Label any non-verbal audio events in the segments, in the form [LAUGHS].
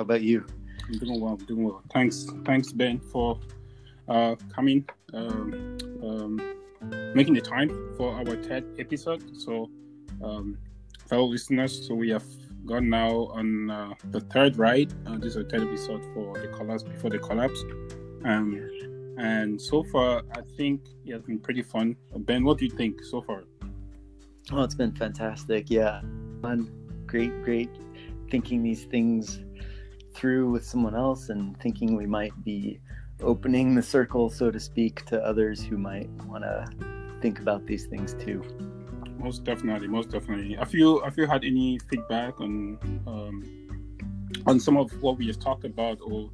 How about you? I'm doing well. I'm doing well. Thanks, thanks, Ben, for uh, coming, um, um, making the time for our third episode. So, um, fellow listeners, so we have gone now on uh, the third ride. Uh, this is a third episode for the collapse before the collapse. Um, and so far, I think it has been pretty fun. Ben, what do you think so far? Oh, it's been fantastic. Yeah, fun, great, great. Thinking these things through with someone else and thinking we might be opening the circle, so to speak, to others who might want to think about these things too. Most definitely, most definitely. Have you have you had any feedback on um, on some of what we just talked about, or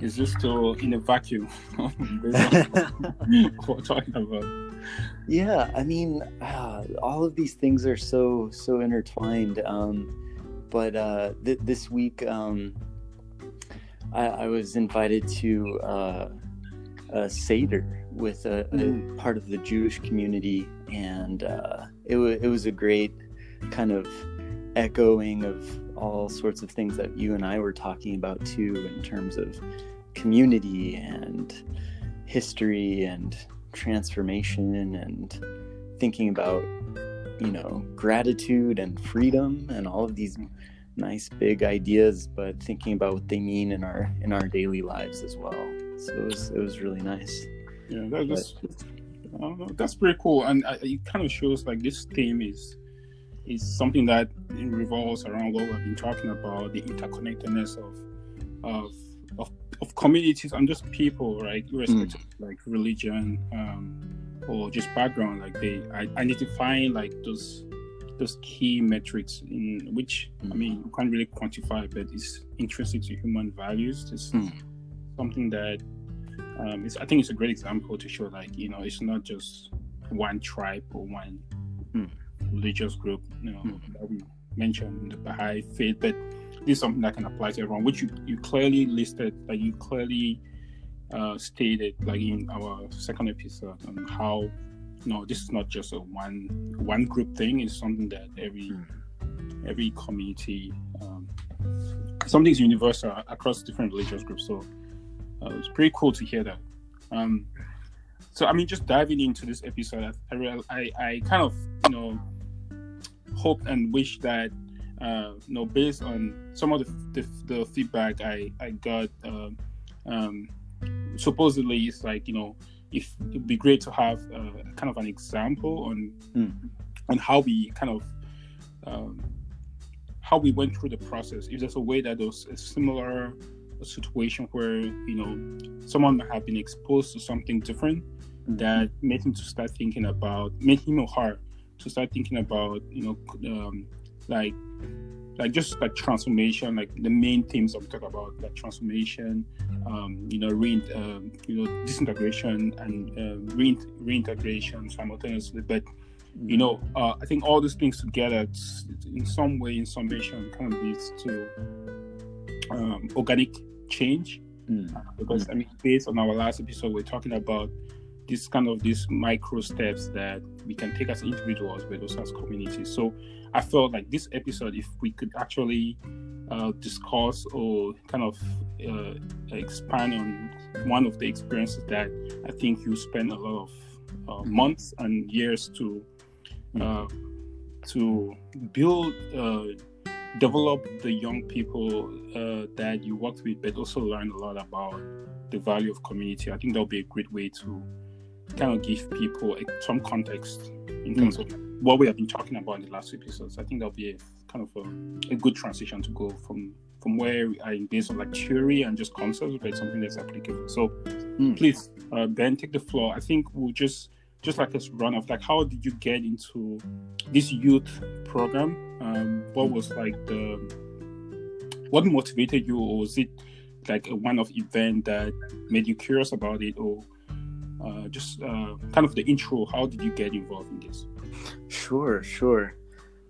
is this still in a vacuum [LAUGHS] [LAUGHS] what we're talking about? Yeah, I mean, uh, all of these things are so so intertwined. Um, but uh, th- this week, um, I, I, was invited to uh, a seder with a, a, mm. part of the Jewish community, and uh, it, w- it was a great kind of echoing of all sorts of things that you and I were talking about too, in terms of community and history and transformation and thinking about you know gratitude and freedom and all of these nice big ideas but thinking about what they mean in our in our daily lives as well. So it was it was really nice. Yeah that, that's uh, that's pretty cool. And uh, it kind of shows like this theme is is something that revolves around what we've been talking about the interconnectedness of of of, of communities and just people right? Irrespective mm. of like religion um, or just background like they identifying like those those key metrics in which mm. I mean you can't really quantify, but it's intrinsic to human values. It's mm. something that um, I think it's a great example to show like you know it's not just one tribe or one mm. religious group you know mm. that we mentioned the Baha'i faith, but this is something that can apply to everyone, which you, you clearly listed, like you clearly uh, stated, like in our second episode, on how no, this is not just a one one group thing. It's something that every hmm. every community, um, something's universal across different religious groups. So uh, it's pretty cool to hear that. Um, so I mean, just diving into this episode, I, I, I kind of you know hope and wish that uh, you know based on some of the, the, the feedback I I got. Uh, um, supposedly, it's like you know if it'd be great to have uh, kind of an example on mm. on how we kind of um, how we went through the process. If there's a way that there's a similar situation where you know someone might have been exposed to something different mm. that made him to start thinking about made him or her to start thinking about you know um, like like just like transformation, like the main themes that we talk about, like transformation, um, you know, re- um, you know, disintegration and uh, re- reintegration simultaneously. But you know, uh, I think all these things together, in some way, in summation, kind of leads to um, organic change. Mm. Because mm. I mean, based on our last episode, we're talking about this kind of these micro steps that we can take as individuals, but also as communities. So I felt like this episode, if we could actually uh, discuss or kind of uh, expand on one of the experiences that I think you spend a lot of uh, mm-hmm. months and years to uh, to build, uh, develop the young people uh, that you worked with, but also learn a lot about the value of community. I think that would be a great way to kind of give people some context in terms mm. of what we have been talking about in the last few episodes. I think that'll be a kind of a, a good transition to go from from where we are based on like theory and just concepts, but something that's applicable. So mm. please, uh, Ben, take the floor. I think we'll just just like a run off. like how did you get into this youth program? Um, what was like the what motivated you, or was it like a one-off event that made you curious about it, or uh, just uh, kind of the intro. How did you get involved in this? Sure, sure.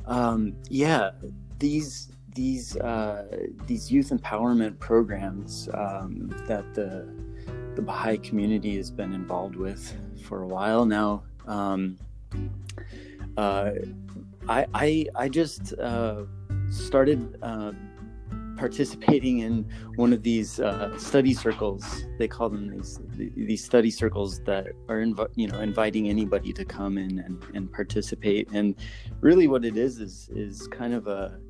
Um, yeah, these these uh, these youth empowerment programs um, that the the Baha'i community has been involved with for a while now. Um, uh, I, I I just uh, started uh, participating in one of these uh, study circles. They call them these these study circles that are inv- you know inviting anybody to come in and, and participate. And really, what it is is is kind of a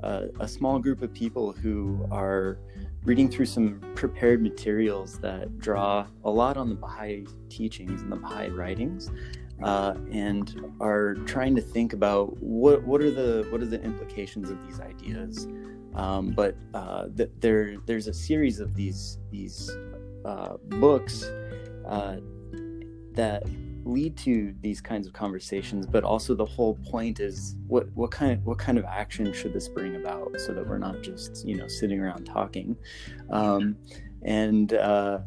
a, a small group of people who are reading through some prepared materials that draw a lot on the Baha'i teachings and the Baha'i writings, uh, and are trying to think about what what are the what are the implications of these ideas. Um, but uh, th- there there's a series of these these uh, books uh, that lead to these kinds of conversations but also the whole point is what what kind of what kind of action should this bring about so that we're not just you know sitting around talking? Um, and uh,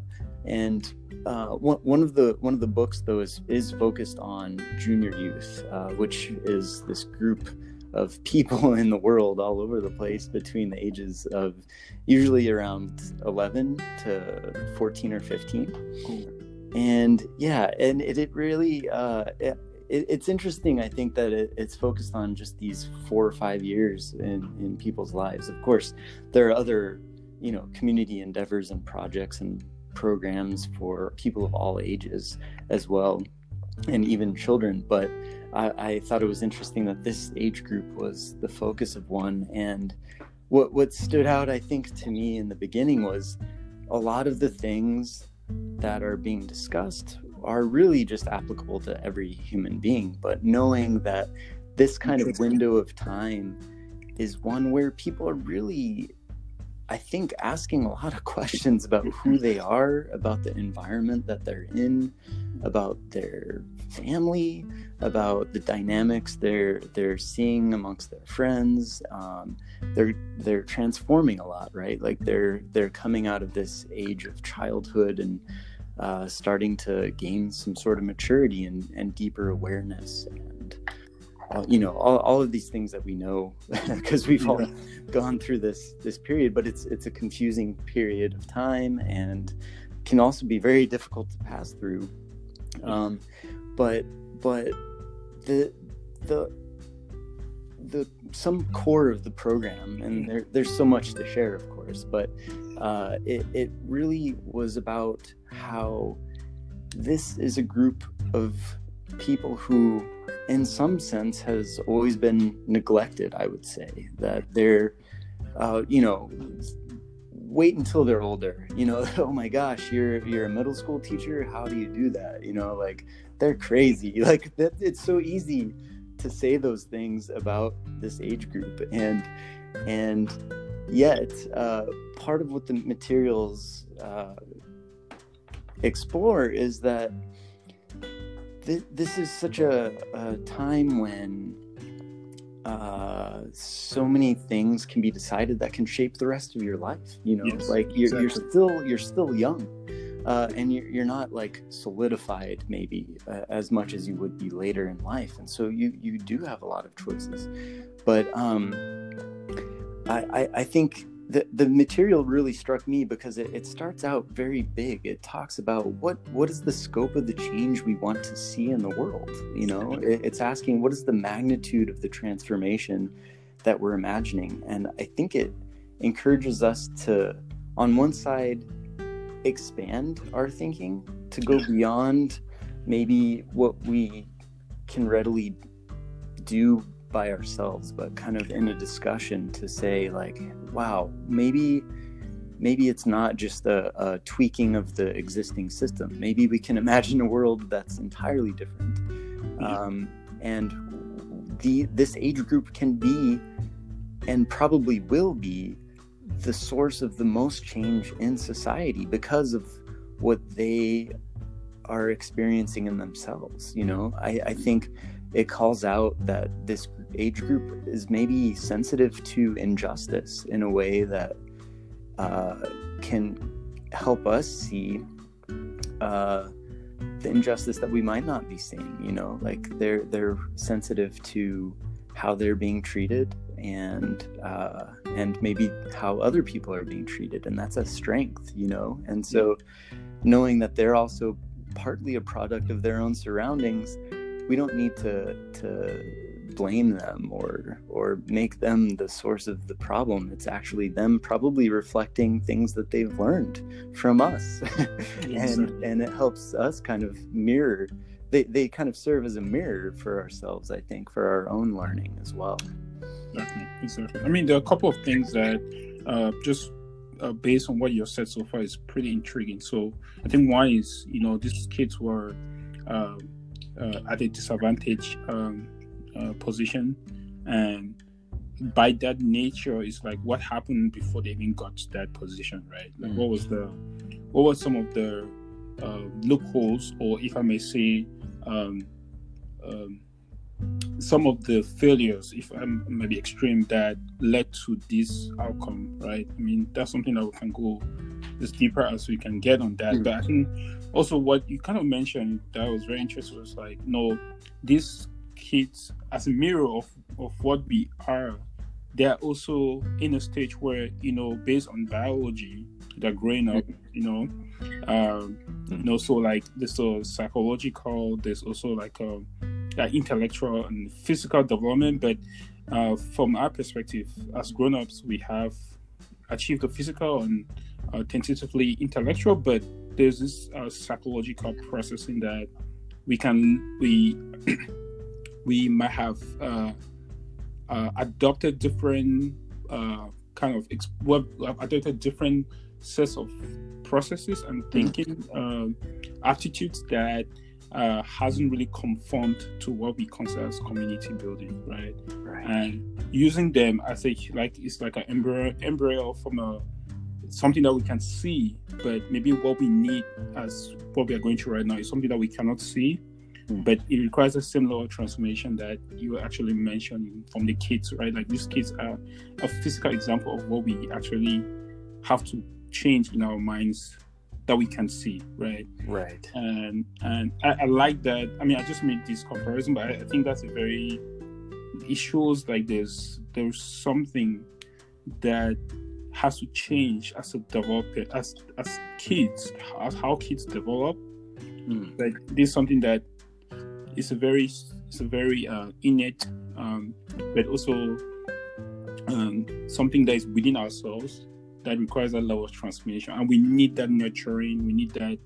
and uh, one, of the one of the books though is is focused on junior youth uh, which is this group of people [LAUGHS] in the world all over the place between the ages of usually around 11 to 14 or 15 and yeah and it, it really uh, it, it's interesting i think that it, it's focused on just these four or five years in, in people's lives. Of course there are other you know community endeavors and projects and programs for people of all ages as well and even children but I, I thought it was interesting that this age group was the focus of one and what what stood out i think to me in the beginning was a lot of the things that are being discussed are really just applicable to every human being. But knowing that this kind of window of time is one where people are really, I think, asking a lot of questions about who they are, about the environment that they're in, about their family, about the dynamics they're they're seeing amongst their friends. Um, they're they're transforming a lot, right? Like they're they're coming out of this age of childhood and uh, starting to gain some sort of maturity and, and deeper awareness and uh, you know all, all of these things that we know [LAUGHS] because we've all gone through this this period but it's it's a confusing period of time and can also be very difficult to pass through um, but but the the the some core of the program and there, there's so much to share of course but uh, it, it really was about how this is a group of people who in some sense has always been neglected i would say that they're uh, you know wait until they're older you know [LAUGHS] oh my gosh you're you're a middle school teacher how do you do that? You know like they're crazy [LAUGHS] like that it's so easy to say those things about this age group and and yet uh, part of what the materials uh, explore is that th- this is such a, a time when uh, so many things can be decided that can shape the rest of your life. You know, yes, like you're, exactly. you're still you're still young, uh, and you're, you're not like solidified maybe uh, as much as you would be later in life, and so you you do have a lot of choices. But um, I, I, I think the, the material really struck me because it, it starts out very big. It talks about what what is the scope of the change we want to see in the world. You know, it, it's asking what is the magnitude of the transformation that we're imagining, and I think it encourages us to, on one side, expand our thinking to go beyond maybe what we can readily do by ourselves, but kind of in a discussion to say like, wow, maybe maybe it's not just a, a, tweaking of the existing system. Maybe we can [LAUGHS] imagine a world that's entirely different. Um, and the this age group can be, and probably will be, the source of the most change in society because of what they are experiencing in themselves. You know, I, I think it calls out that this age group is maybe sensitive to injustice in a way that uh, can help us see uh, the injustice that we might not be seeing. You know, like they're they're sensitive to how they're being treated and uh, and maybe how other people are being treated, and that's a strength. You know, and so knowing that they're also partly a product of their own surroundings we don't need to to blame them or or make them the source of the problem. It's actually them probably reflecting things that they've learned from us. [LAUGHS] And and it helps us kind of mirror they, they kind of serve as a mirror for ourselves i think for our own learning as well exactly exactly. I mean there are a couple of things that uh, just uh, based on what you've said so far is pretty intriguing. So i think one is you know these kids were uh, uh at a disadvantage um, uh, position. And by that nature it's like what happened before they even got to that position right? Like mm what was the what were some of the uh, loopholes or if i may say um, um, some of the failures if i'm maybe extreme that led to this outcome right? I mean that's something that we can go as deeper as we can get on that. Mm but i think also what you kind of mentioned that was very interesting was like no this kids as a mirror of, of what we are they're also in a stage where you know based on biology they're growing up you know? Um you know so like there's a psychological there's also like a like intellectual and physical development but uh, from our perspective as grown-ups we have achieved the physical and uh, tentatively intellectual but there's this uh, psychological processing that we can we [CLEARS THROAT] we might have uh, uh, adopted different uh, kind of ex- adopted different sets of processes and mm-hmm. thinking mm-hmm. attitudes that uh, hasn't really conformed to what we consider as community building, right? right? And using them I think, like it's like an embryo, embryo from a something that we can see, but maybe what we need as what we are going through right now is something that we cannot see, Mm. but it requires a similar transformation that you actually mentioned from the kids, right? Like these kids are a physical example of what we actually have to change in our minds that we can see, right? Right. And and I, I like that. I mean, I just made this comparison, but I, I think that's a very it shows like there's there's something that has to change as a developer as as kids as how kids develop mm. like this is something that it's a very it's a very uh, innate, um, but also um, something that is within ourselves that requires a level of transformation, and we need that nurturing. We need that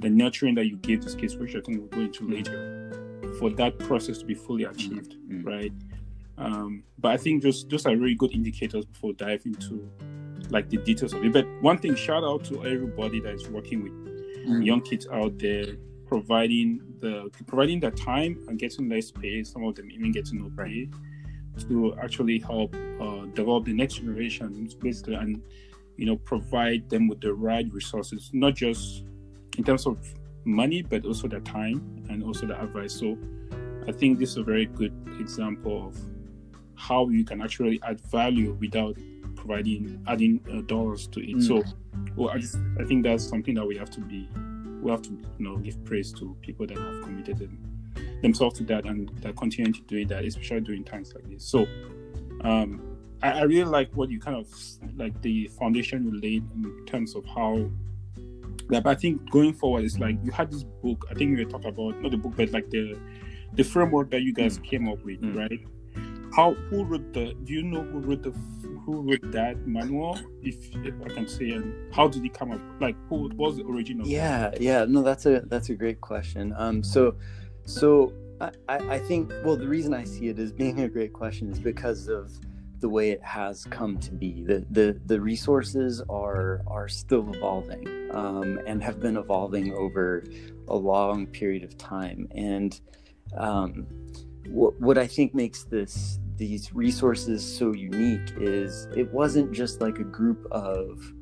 the nurturing that you give this case, which I think we'll go into later, for that process to be fully achieved, mm-hmm. right? Um, but I think just those are really good indicators before diving into like the details of it. But one thing, shout out to everybody that is working with mm-hmm. young kids out there providing the providing the time and getting less pay. Some of them even getting no pay to actually help uh, develop the next generation, basically, and you know provide them with the right resources, not just in terms of money, but also the time and also the advice. So I think this is a very good example of how you can actually add value without providing adding uh, dollars to it. Mm. So, well, I, just, I think that's something that we have to be we have to you know give praise to people that have committed them, themselves to that and that continue to doing that, especially during times like this. So um, I, I, really like what you kind of like the foundation you laid in terms of how that. But I think going forward, it's like you had this book. I think you were talking about not the book, but like the the framework that you guys mm. came up with, mm. right? How who wrote the? Do you know who wrote the who wrote that manual, if if I can say, and how did it come up? Like, who was the original? Yeah, yeah, no, that's a that's a great question. Um, so, so I I think well, the reason I see it as being a great question is because of the way it has come to be. The the the resources are are still evolving, um, and have been evolving over a long period of time, and um, what what I think makes this these resources so unique is it wasn't just like a group of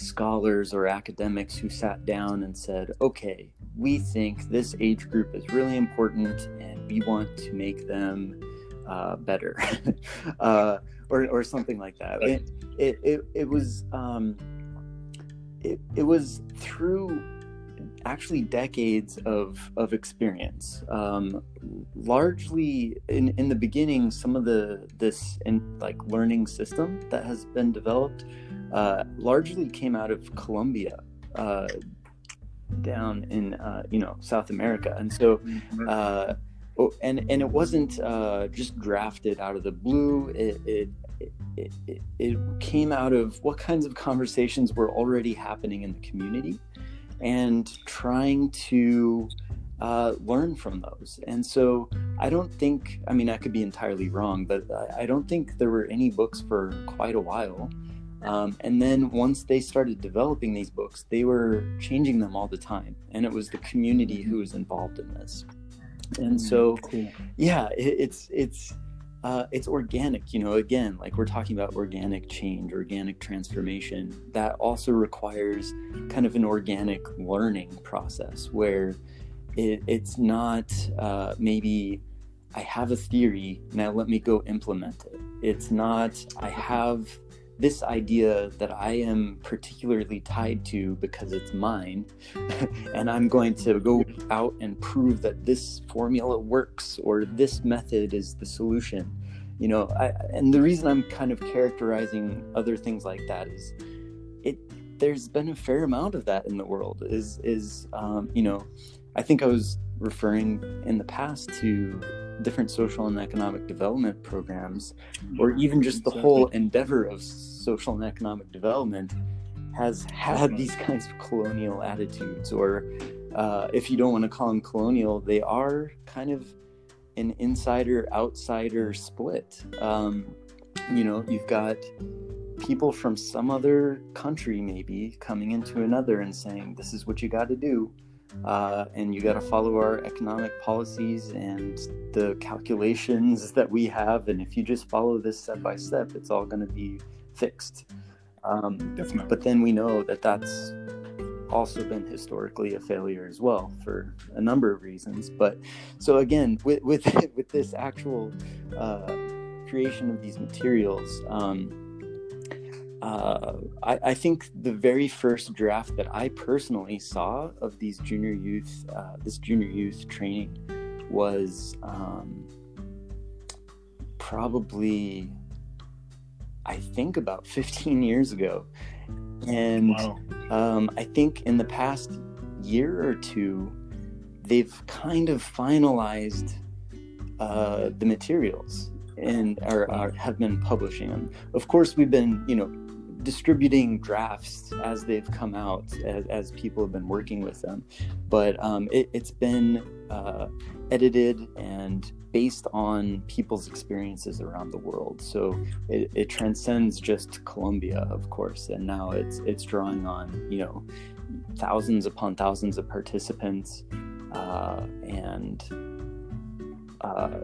scholars or academics who sat down and said, okay, we think this age group is really important and we want to make them uh, better, [LAUGHS] uh, or, or something like that. It, it, it, it was, um, it, it was through actually decades of of experience. Um, largely in in the beginning, some of the this in, like learning system that has been developed uh, largely came out of Colombia. Uh, down in uh, you know South America, and so mm-hmm. uh, oh, and and it wasn't uh, just drafted out of the blue. It it, it it, it came out of what kinds of conversations were already happening in the community, and trying to uh, learn from those. And so I don't think, I mean, I could be entirely wrong, but I, I don't think there were any books for quite a while. Um, and then once they started developing these books, they were changing them all the time. And it was the community who was involved in this. And so, cool. yeah, it, it's, it's, uh, it's organic, you know, again, like we're talking about organic change, organic transformation. That also requires kind of an organic learning process where it, it's not uh, maybe I have a theory, now let me go implement it. It's not I have this idea that I am particularly tied to because it's mine, [LAUGHS] and I'm going to go out and prove that this formula works or this method is the solution. You know, I, and the reason I'm kind of characterizing other things like that is it. There's been a fair amount of that in the world. Is is um, you know, I think I was referring in the past to different social and economic development programs, or even just the whole endeavor of social and economic development has had these [LAUGHS] kinds of colonial attitudes, or uh, if you don't want to call them colonial, they are kind of an insider outsider split. Um, you know, you've got people from some other country maybe coming into another and saying, This is what you got to do uh, and you got to follow our economic policies and the calculations that we have. And if you just follow this step by step, it's all going to be fixed. Um, Definitely. But then we know that that's also been historically a failure as well for a number of reasons. But so again, with with, [LAUGHS] with this actual uh, creation of these materials. Um, uh, I, I, think the very first draft that I personally saw of these junior youth, uh, this junior youth training, was um, probably, I think, about 15 years ago. And wow. um, I think in the past year or two, they've kind of finalized uh, the materials and are, are, have been publishing them. Of course, we've been, you know, distributing drafts as they've come out as, as people have been working with them. But um, it, has been uh, edited and based on people's experiences around the world. So it, it, transcends just colombia of course and now it's it's drawing on you know thousands upon thousands of participants uh, and uh,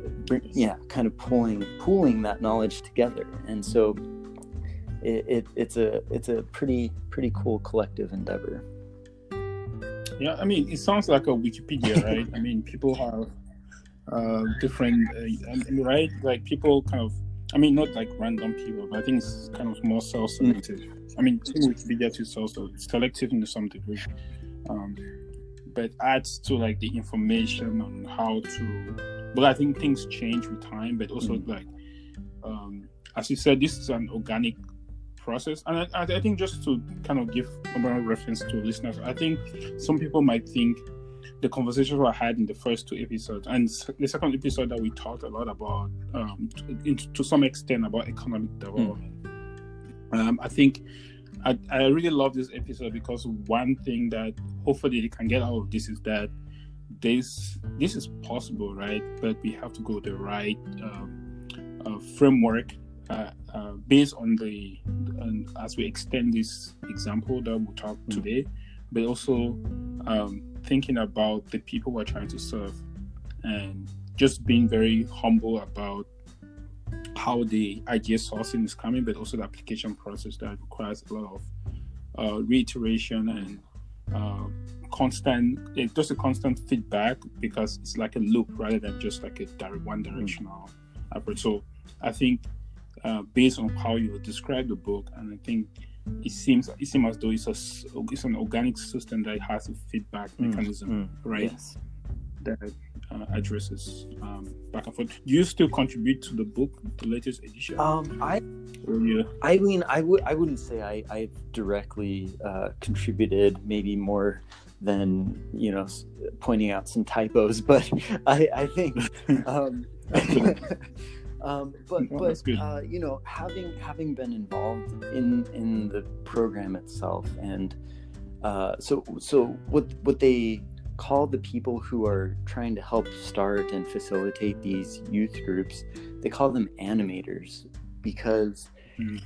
yeah kind of pulling pooling that knowledge together. And so it, it, it's a it's a pretty pretty cool collective endeavor. Yeah, I mean, it sounds like a Wikipedia, [LAUGHS] right? I mean, people have uh, different, uh, right? Like people kind of, I mean, not like random people, but I think it's kind of more self-selective. Mm. I mean, Wikipedia to self selective in some degree, um, but adds to like the information on how to. But I think things change with time, but also mm. like, um, as you said, this is an organic process. And I, I, think just to kind of give a reference to listeners, I think some people might think the conversations we had in the first two episodes and the second episode that we talked a lot about, um, to, to, some extent, about economic development. Mm. Um, I think I, I really love this episode because one thing that hopefully they can get out of this is that this this is possible, right? But we have to go the right um, uh, framework uh, uh, based on the as we extend this example that we'll talk mm. today, but also um, thinking about the people we're trying to serve and just being very humble about how the idea sourcing is coming, but also the application process that requires a lot of uh, reiteration and uh, constant, just a constant feedback because it's like a loop rather than just like a direct one directional mm. approach. So I think uh, based on how you describe the book, and I think it seems it seems as though it's a it's an organic system that has a feedback mm, mechanism, mm, right? Yes. That uh, addresses um, back and forth. Do you still contribute to the book, the latest edition? Um, I, yeah. I mean, I would I wouldn't say I I directly uh, contributed. Maybe more than you know pointing out some typos. [LAUGHS] But I, I think, [LAUGHS] um, um, but No, but uh, you know having having been involved in in the program itself, and uh, so so what what they call the people who are trying to help start and facilitate these youth groups, they call them animators because Mm.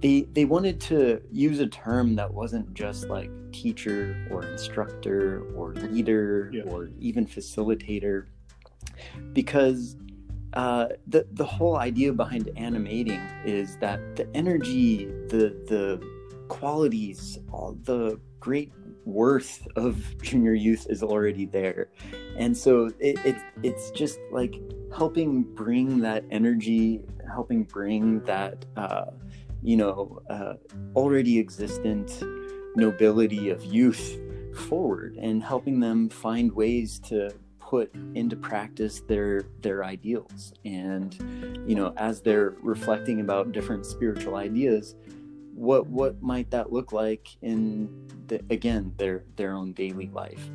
they they wanted to use a term that wasn't just like teacher or instructor or leader Yeah. or even facilitator because uh, the the whole idea behind animating is that the energy the the qualities all the great worth of [LAUGHS] junior youth is already there. And so it, it it's just like helping bring that energy helping bring that uh, you know uh, already existent nobility of youth forward and helping them find ways to put into practice their their ideals. And you know as they're reflecting about different spiritual ideas what what might that look like in the, again their their own daily life?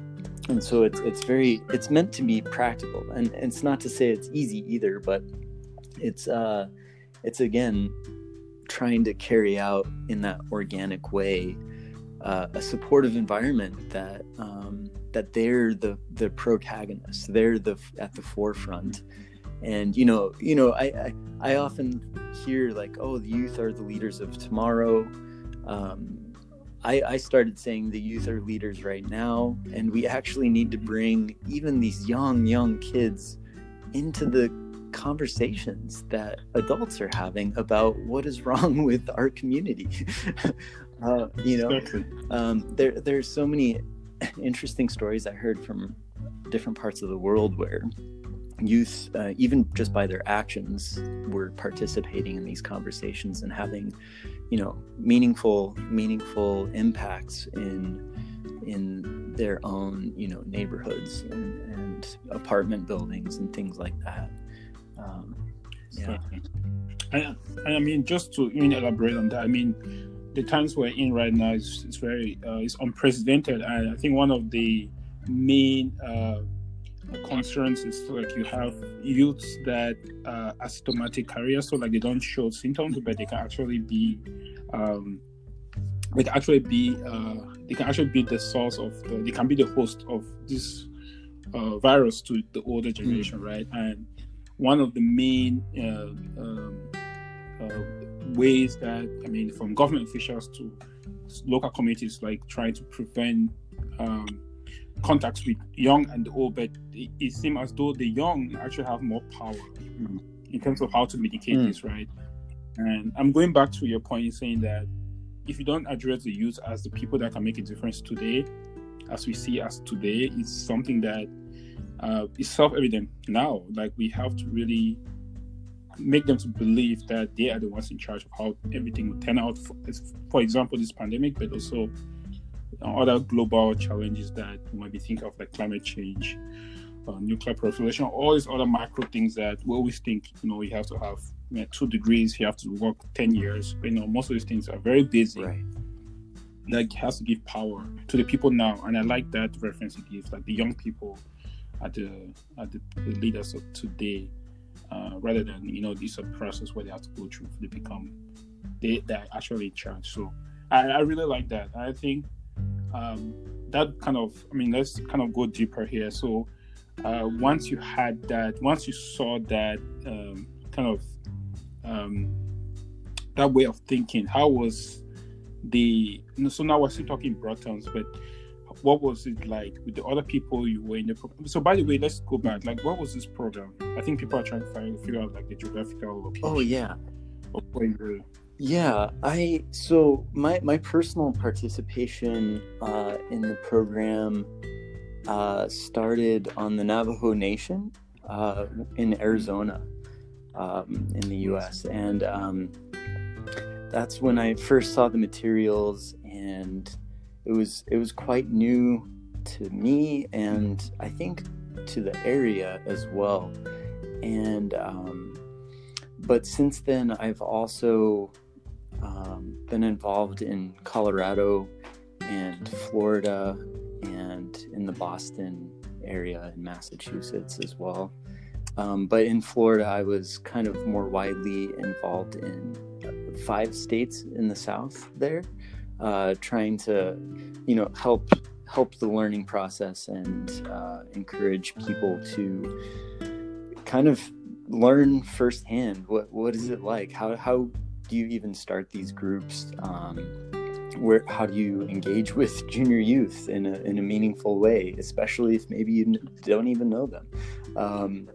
And so it's it's very it's meant to be practical. And, it's not to say it's easy either but it's uh it's again trying to carry out in that organic way uh, a supportive environment that um, that they're the the protagonists. They're the at the forefront. And you know you know I, I i often hear like oh the youth are the leaders of tomorrow. Um, I, I started saying the youth are leaders right now and we actually need to bring even these young young kids into the conversations that adults are having about what is wrong [LAUGHS] with our community. [LAUGHS] Uh, you know um, there there's so many interesting stories I heard from different parts of the world where youth, uh, even just by their actions, were participating in these conversations and having, you know, meaningful meaningful impacts in in their own you know neighborhoods and, and apartment buildings and things like that. Um, yeah. I, I mean, just to mean, elaborate on that, I mean, the times we're in right now is, is very uh, it's unprecedented, and I think one of the main uh, concerns is like you have youths that uh, asymptomatic carriers, so like they don't show symptoms, but they can actually be, um, they can actually be, uh, they can actually be the source of the, they can be the host of this uh, virus to the older generation, right? And one of the main uh, um, uh, ways that I mean, from government officials to local communities, like trying to prevent um, contacts with young and old, but it, it seems as though the young actually have more power Mm. in terms of how to mitigate Mm. this, right? And I'm going back to your point in saying that if you don't address the youth as the people that can make a difference today, as we see as today, it's something that uh, is self-evident now. Like we have to really make them to believe that they are the ones in charge of how everything will turn out. For, for example, this pandemic, but also other global challenges that we might be thinking of, like climate change, uh, nuclear proliferation, all these other macro things that we always think, you know, you have to have you know, two degrees, you have to work 10 years. But, you know, most of these things are very busy. Right. Like, has to give power to the people now. And I like that reference it gives, like the young people are the, are the leaders of today, uh, rather than, you know, this a process where they have to go through, they become, they, they're actually in charge. So I, I really like that. I think um, that kind of, I mean, let's kind of go deeper here. So, uh, once you had that, once you saw that um, kind of um, that way of thinking, how was the? So now we're still talking broad terms, but what was it like with the other people you were in the program? So by the way, let's go back. Like, what was this program? I think people are trying to find figure out like the geographical location. Oh yeah. Of where you were. Yeah, I so my my personal participation uh, in the program uh, started on the Navajo Nation uh, in Arizona, um, in the U.S., and um, that's when I first saw the materials, and it was it was quite new to me, and I think to the area as well, and. Um, but since then, I've also um, been involved in Colorado and Florida and in the Boston area in Massachusetts as well. Um, but in Florida, I was kind of more widely involved in five states in the South there, uh, trying to, you know, help help the learning process and uh, encourage people to kind of learn firsthand what what is it like? How how do you even start these groups? Um, where how do you engage with [LAUGHS] junior youth in a, in a meaningful way especially if maybe you don't even know them? Um,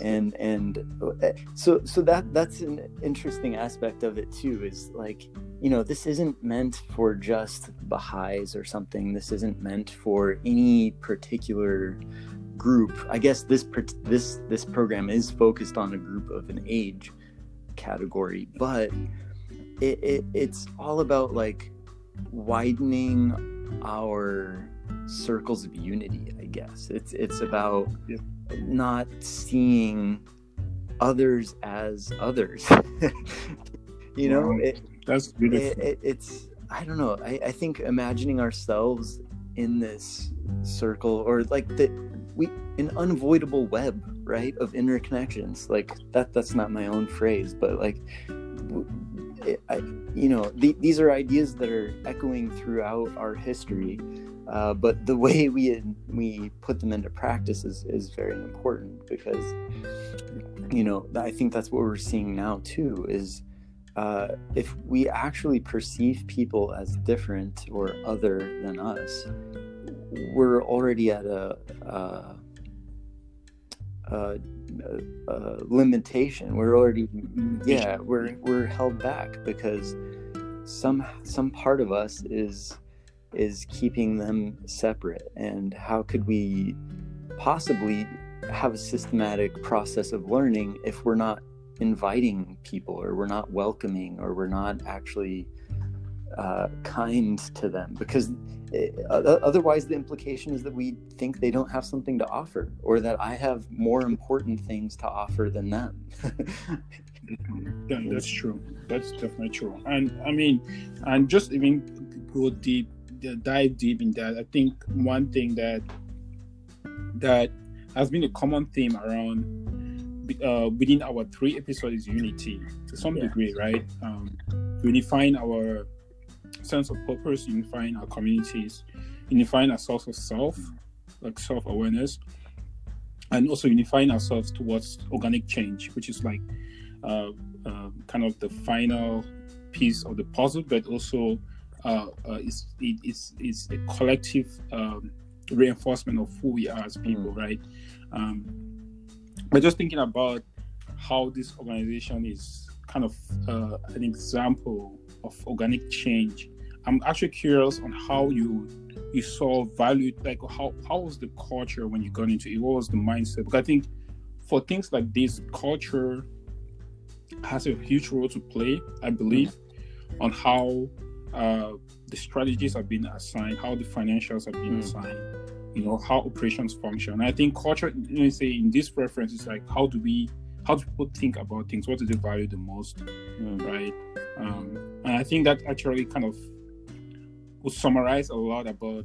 and and uh, so so that that's an interesting aspect of it too is like you know this isn't meant for just baha'is or something. This isn't meant for any particular group. I guess this this this program is focused on a group of an age category but it, it it's all about like widening our circles of unity i guess. It's it's about yeah. Not seeing others as others. [LAUGHS] You know wow. it, that's beautiful. it, it, it's i don't know I, I think imagining ourselves in this circle or like the we an unavoidable web right of interconnections like that that's not my own phrase but like I, you know, the, these are ideas that are echoing throughout our history, uh, but the way [LAUGHS] we we put them into practice is is very important because, you know, I think that's what we're seeing now too. Is uh, if we actually perceive people as different or other than us, we're already at a, a, a uh, limitation. We're already, yeah, we're we're held back because some some part of us is is keeping them separate. And how could we possibly have a systematic process of learning if we're not inviting people or we're not welcoming or we're not actually uh, kind to them? Because it, uh, otherwise the implication is that we think they don't have something to offer or that i have more important things to offer than them. [LAUGHS] Yeah that's true. That's definitely true. And i mean and just even go deep dive deep in that i think one thing that that has been a common theme around uh, within our three episodes is unity to some yeah. degree right um, unifying our sense of purpose, unifying our communities, unifying ourselves of self, like self awareness, and also unifying ourselves towards organic change, which is like uh, uh, kind of the final piece of the puzzle, but also uh, uh it's, it, it's, it's a collective um, reinforcement of who we are as people, mm. right? Um, but just thinking about how this organization is kind of uh, an example of organic change. I'm actually curious on how you you saw value, like how how was the culture when you got into it? What was the mindset? Because I think for things like this, culture has a huge role to play. I believe mm-hmm. on how uh, the strategies have been assigned, how the financials have been mm-hmm. assigned, you know, how operations function. And I think culture, you know, say in this reference, is like how do we how do people think about things? What do they value the most, mm. right? Um, and I think that actually kind of will summarize a lot about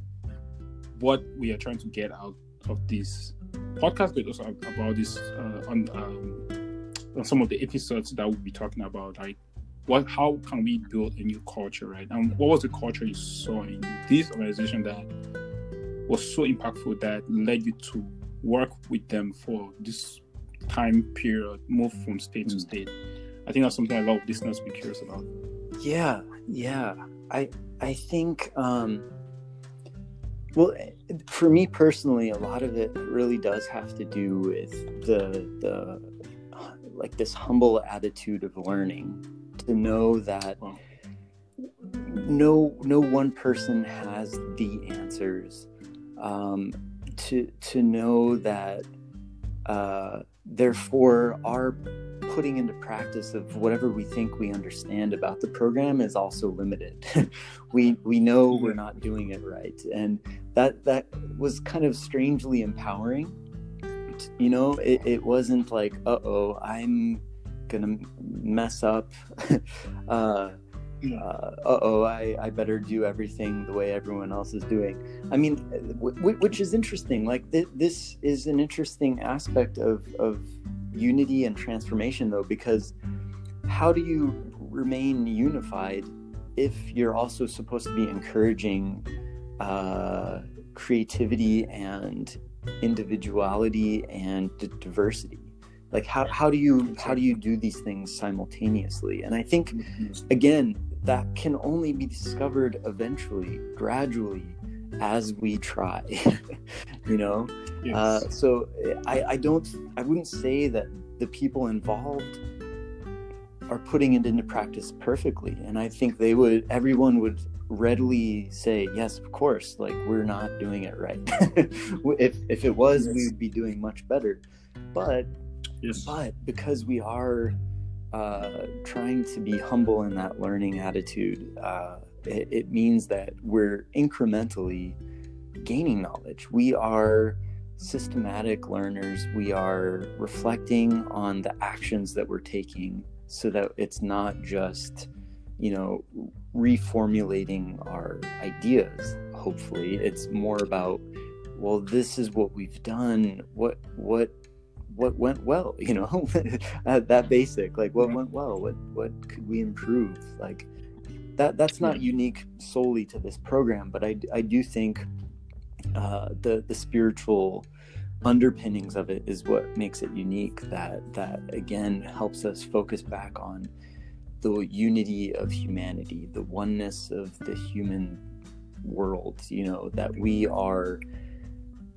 what we are trying to get out of this podcast, but also about this uh, on, um, on some of the episodes that we'll be talking about, like what, how can we build a new culture, right? And what was the culture you saw in this organization that was so impactful that led you to work with them for this time period, move from state to mm. state. I think that's something a lot of listeners be curious about. Yeah, yeah. I I think um well for me personally a lot of it really does have to do with the the like this humble attitude of learning to know that no no one person has the answers um to to know that uh therefore our putting into practice of whatever we think we understand about the program is also limited. [LAUGHS] We we know we're not doing it right. And that that was kind of strangely empowering. You know it, it wasn't like uh-oh i'm gonna mess up [LAUGHS] uh uh oh, I, I better do everything the way everyone else is doing. I mean, w- which is interesting. Like th- this is an interesting aspect of of unity and transformation, though, because how do you remain unified if you're also supposed to be encouraging uh, creativity and individuality and d- diversity? Like how, how do you how do you do these things simultaneously? And i think mm-hmm. again that can only be discovered eventually gradually as we try [LAUGHS] you know? Yes. uh, so I, I don't i wouldn't say that the people involved are putting it into practice perfectly. And i think they would everyone would readily say yes of course like we're not doing it right. [LAUGHS] If if it was yes. we would be doing much better. But Yes. But because we are uh, trying to be humble in that learning attitude, uh, it, it, means that we're incrementally gaining knowledge. We are systematic learners. We are reflecting on the actions that we're taking so that it's not just, you know, reformulating our ideas. Hopefully, it's more about, well, this is what we've done. What, what, what went well [LAUGHS] you know [LAUGHS] that basic like what went well what what could we improve? Like that that's not unique solely to this program but i, I do think uh, the the spiritual underpinnings of it is what makes it unique that that again helps us focus back on the unity of humanity the oneness of the human world you know that we are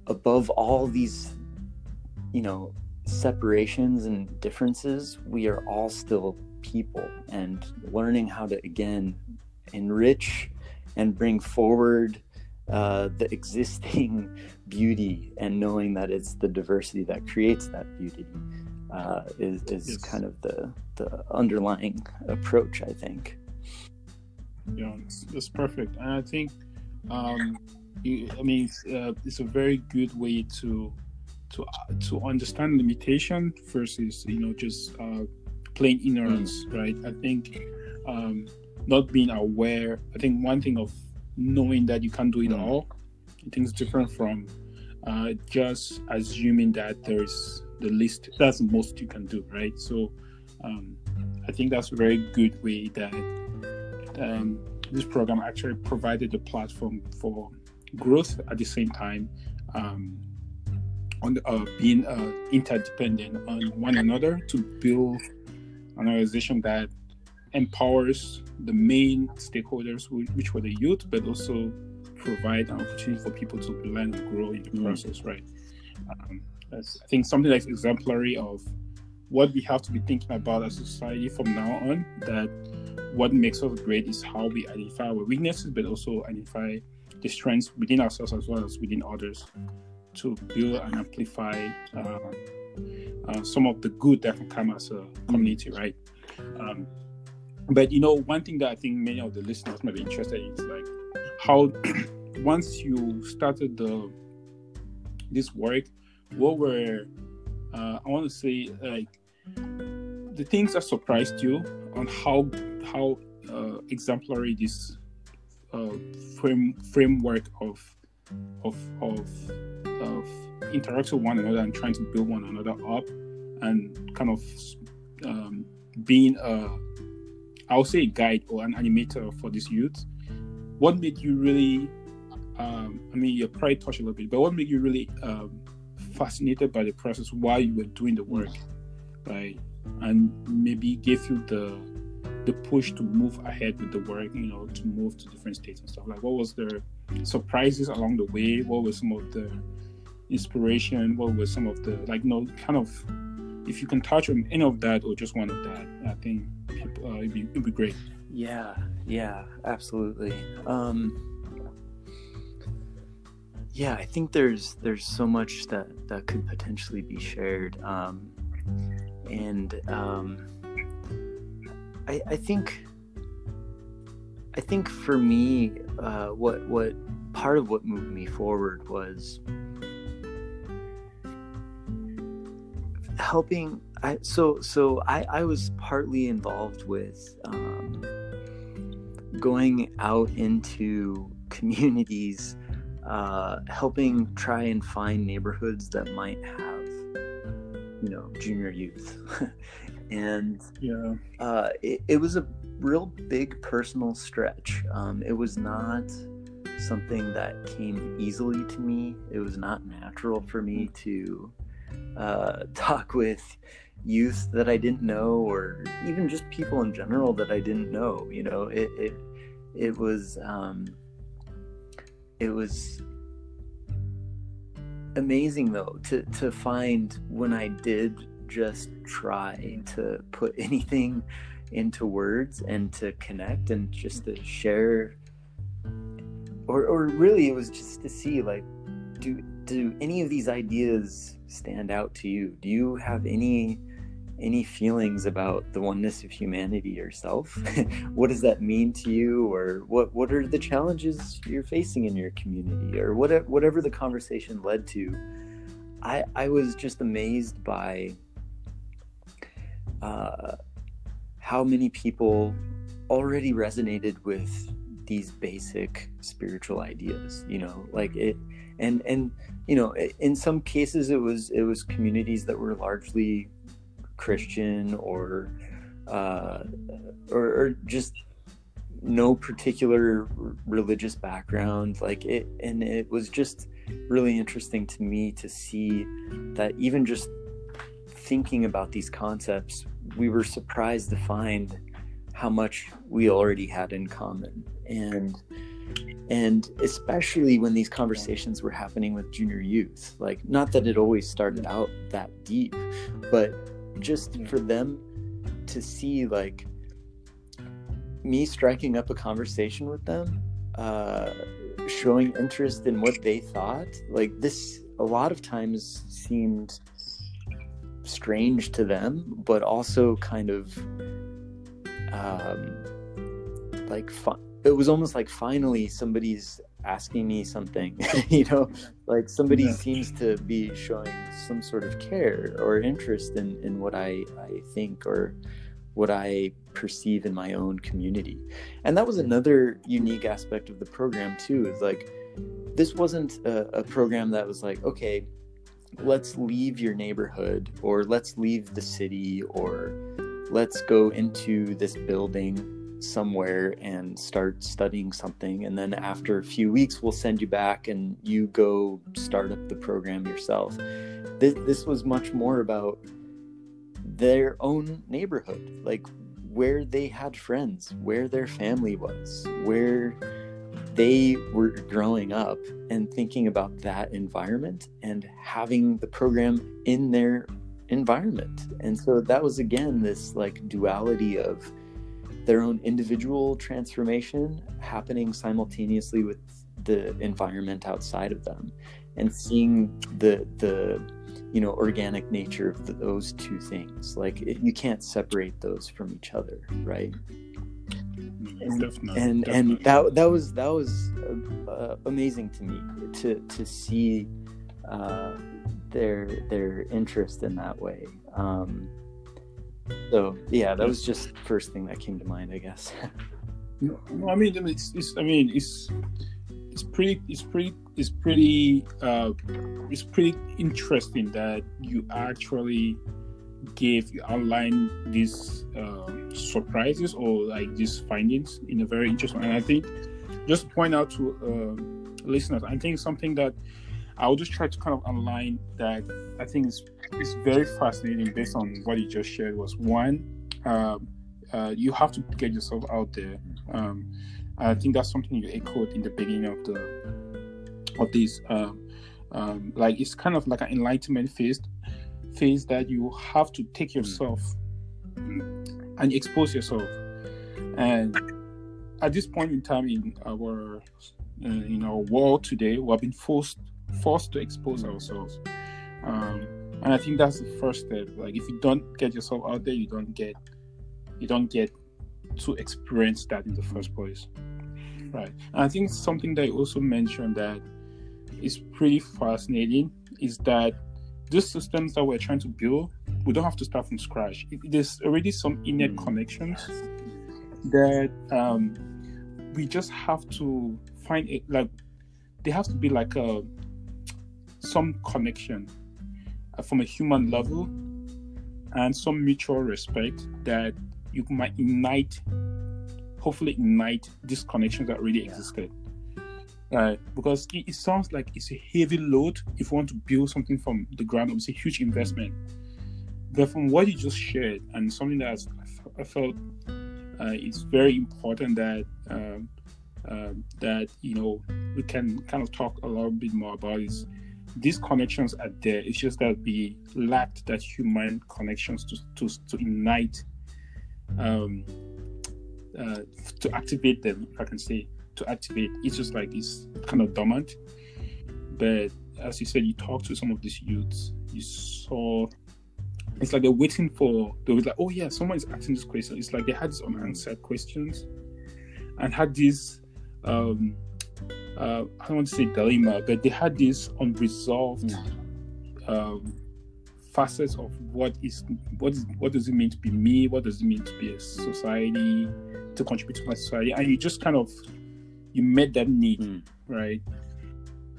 above all these you know separations and differences, we are all still people and learning how to again enrich and bring forward uh, the existing [LAUGHS] beauty and knowing that it's the diversity that creates that beauty uh, is, is yes. kind of the, the underlying approach, I think. Yeah, it's perfect. And I think, um, you, I mean, it's, uh, it's a very good way to to to understand limitation versus you know just uh, plain ignorance, mm. right? I think um, not being aware. I think one thing of knowing that you can't do it mm. all. I think it's different from uh, just assuming that there's the least. That's the most you can do, right? So um, I think that's a very good way that um, this program actually provided a platform for growth at the same time. Um, on uh, being uh, interdependent on one another to build an organization that empowers the main stakeholders, which were the youth, but also provide an opportunity for people to learn and grow in the mm. process, right? Um, that's, I think something that's exemplary of what we have to be thinking about as a society from now on. That what makes us great is how we identify our weaknesses, but also identify the strengths within ourselves as well as within others to build and amplify uh, uh, some of the good that can come as a community, right? Um, but you know, one thing that I think many of the listeners might be interested in is like how [CLEARS THROAT] once you started the this work, what were uh, I want to say like the things that surprised you on how how uh, exemplary this uh, frame framework of of of of interacting with one another and trying to build one another up and kind of um, being a I'll say a guide or an animator for this youth. What made you really um, I mean you probably touched a little bit, but what made you really um, fascinated by the process while you were doing the work, right? And maybe gave you the the push to move ahead with the work, you know, to move to different states and stuff. Like what was the surprises along the way? What were some of the inspiration? What were some of the like, you know, kind of if you can touch on any of that or just one of that, I think uh, it'd, be, it'd be great. Yeah, yeah, absolutely. Um, yeah, I think there's there's so much that that could potentially be shared, um, and um, I, I think I think for me, uh, what what part of what moved me forward was helping I so so I, I was partly involved with um, going out into communities, uh, helping try and find neighborhoods that might have, you know, junior youth. [LAUGHS] and yeah, uh, it, it, was a real big personal stretch. Um, it was not something that came easily to me. It was not natural for me to uh, [LAUGHS] talk with youth that I didn't know, or even just people in general that I didn't know. You know, it it it was um, it was amazing though to to find when I did just try to put [LAUGHS] anything into words and to connect and just to share. Or or really it was just to see like do do any of these ideas stand out to you? Do you have any any feelings about the oneness of humanity yourself? [LAUGHS] What does that mean to you? Or what what are the challenges you're facing in your community? Or whatever whatever the conversation led to i i was just amazed by uh, how many people already resonated with these basic spiritual ideas you know like it and and you know in some cases it was it was communities that were largely christian or uh or, or just no particular religious background like it and it was just really interesting to me to see that even just thinking about these concepts we were surprised to find how much we already had in common. And and especially when these conversations were happening with junior youth like not that it always started out that deep but just for them to see like me striking up a conversation with them uh showing interest in what they thought like this a lot of times seemed strange to them but also kind of um, like fi- it was almost like finally somebody's asking me something [LAUGHS] you know like somebody yeah. seems to be showing some sort of care or interest in in what i i think or what i perceive in my own community and that was another unique aspect of the program too is like this wasn't a, a program that was like okay let's leave your neighborhood or let's leave the city or let's go into this building somewhere and start studying something. And then after a few weeks we'll send you back and you go start up the program yourself. This, this was much more about their own neighborhood like where they had friends where their family was where they were growing up and thinking about that environment and having the program in their environment. And so that was again this like duality of their own individual transformation happening simultaneously with the environment outside of them and seeing the the you know organic nature of the, those two things like it, you can't separate those from each other right and definitely, and, definitely. and that that was that was uh, amazing to me to to see uh, their their interest in that way. Um, so yeah, that was just first thing that came to mind, I guess. [LAUGHS] no, I mean, it's, it's, I mean, it's it's pretty, it's pretty, it's pretty, uh, it's pretty interesting that you actually gave you outline these uh, surprises or like these findings in a very interesting. And I think just point out to uh, listeners, I think something that I'll just try to kind of align that I think is is very fascinating based on what you just shared was one, uh, uh, you have to get yourself out there. Um, I think that's something you echoed in the beginning of the of this. Uh, um, like it's kind of like an enlightenment phase phase that you have to take hmm. yourself and expose yourself. And at this point in time in our uh, in our world today, we have been forced forced to expose ourselves. Um, and I think that's the first step. Like if you don't get yourself out there, you don't get you don't get to experience that in the first place. Right. And I think something that you also mentioned that is pretty fascinating is that these systems that we're trying to build, we don't have to start from scratch. There's already some innate connections that um, we just have to find it like there has to be like a some connection uh, from a human level and some mutual respect that you might ignite hopefully ignite these connections that really existed Right, because it, it, sounds like it's a heavy load if you want to build something from the ground up. It's a huge investment. But from what you just shared, and something that I felt uh, very important that um, uh, that you know we can kind of talk a little bit more about is these connections are there. It's just that we lacked that human connections to to to ignite, um, uh, to activate them. If I can say to activate. It's just like it's kind of dormant. But as you said, you talked to some of these youths. You saw it's like they're waiting for they was like, oh yeah, someone is asking this question. It's like they had these unanswered questions and had this um uh I don't want to say dilemma, but they had this unresolved um facets of what is what is what does it mean to be me? What does it mean to be a society, to contribute to my society? And you just kind of you met that need, mm. right?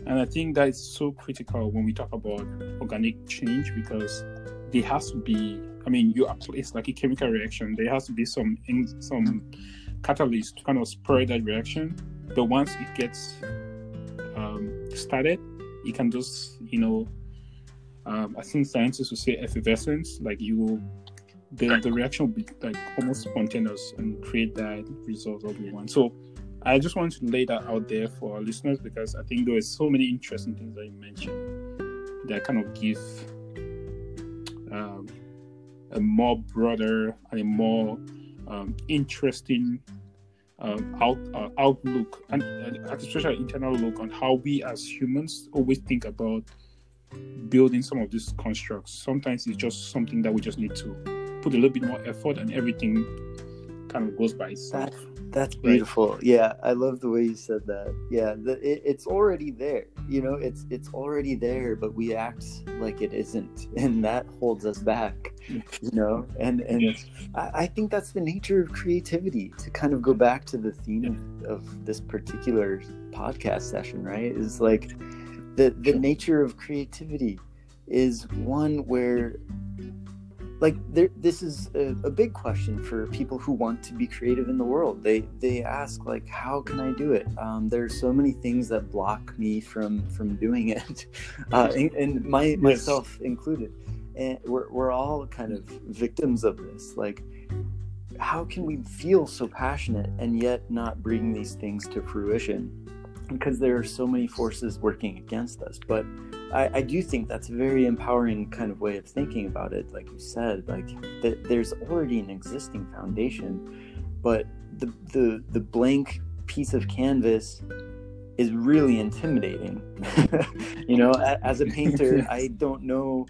And I think that is so critical when we talk about organic change because there has to be. I mean, you it's like a chemical reaction. There has to be some in, some catalyst to kind of spur that reaction. But once it gets um, started, it can just you know. Um, I think scientists would say effervescence. Like you will, the the reaction will be like almost spontaneous and create that result that we want. So I just want to lay that out there for our listeners because I think there are so many interesting things that you mentioned that kind of give um, a more broader and a more um, interesting um, out, uh, outlook and uh, especially internal look on how we as humans always think about building some of these constructs. Sometimes it's just something that we just need to put a little bit more effort and everything kind of goes by itself. That, that's beautiful. Right? Yeah, I love the way you said that. Yeah, the, it, it's already there. You know, it's it's already there, but we act like it isn't, [LAUGHS] and that holds us back. [LAUGHS] You know, and and yes. I, I, think that's the nature of creativity. To kind of go back to the theme of, of this particular podcast session, right? Is like the the nature of creativity is one where like there, this is a, a, big question for people who want to be creative in the world. They they ask like how can i do it? Um, there's so many things that block me from from doing [LAUGHS] it uh, and, and, my yes. myself included. And we're, we're all kind of victims of this. Like how can we feel so passionate and yet not bring these things to fruition because there are so many forces working against us but I, I, do think that's a very empowering kind of way of thinking about it. Like you said, like that there's already an existing foundation, but the the the blank piece of canvas is really intimidating. [LAUGHS] you know, as a painter, [LAUGHS] I don't know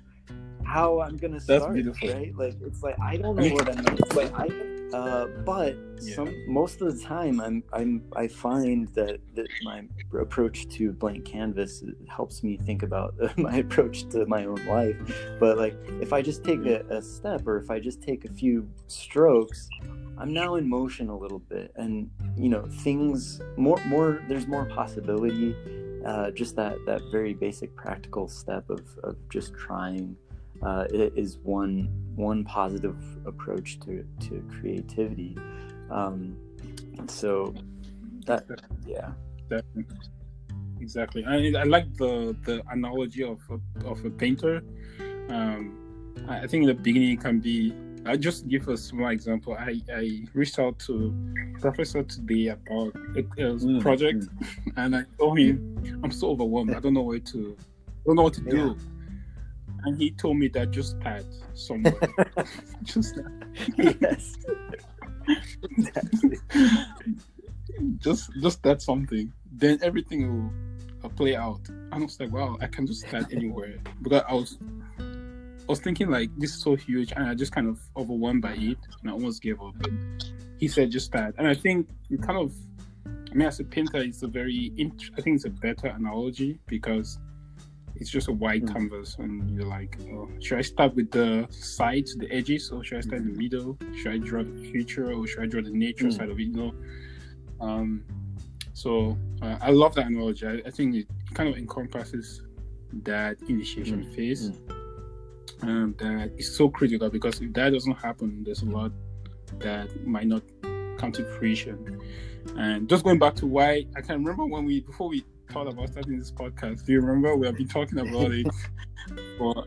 how I'm gonna start. Right? Like it's like I don't know what I'm. Like I uh, but yeah. some most of the time, I'm I'm I find that that my approach to blank canvas helps me think about [LAUGHS] my approach to my own life. But like, if I just take a, a step, or if I just take a few strokes, I'm now in motion a little bit, and you know, things more more. There's more possibility. Uh, just that that very basic practical step of of just trying uh, is one one positive approach to to creativity. Um, so that yeah, exactly. I, I like the the analogy of a, of a painter. Um, I think in the beginning it can be. I just give a small example. I, I reached out to professor today about a, a mm, project, mm. [LAUGHS] and I told him I'm so overwhelmed. I don't know where to, don't know what to yeah. And he told me that just start somewhere. [LAUGHS] just yes. [LAUGHS] just just that something. Then everything will, will play out. And I was like, wow, I can just start anywhere. Because I was I was thinking like this is so huge and I just kind of overwhelmed by it and I almost gave up. he said just start. And I think you kind of I mean as a painter it's a very int- I think it's a better analogy because it's just a white mm. canvas and you're like oh, should i start with the sides the edges or should i start in the middle should i draw the future or should i draw the nature mm. side of it you know Um, so uh, I love that analogy. I, I, think it kind of encompasses that initiation mm-hmm. phase. Um, that is so critical because if that doesn't happen, there's a lot that might not come to fruition. And just going back to why I can remember when we before we thought about starting this podcast. Do you remember we have been talking about it for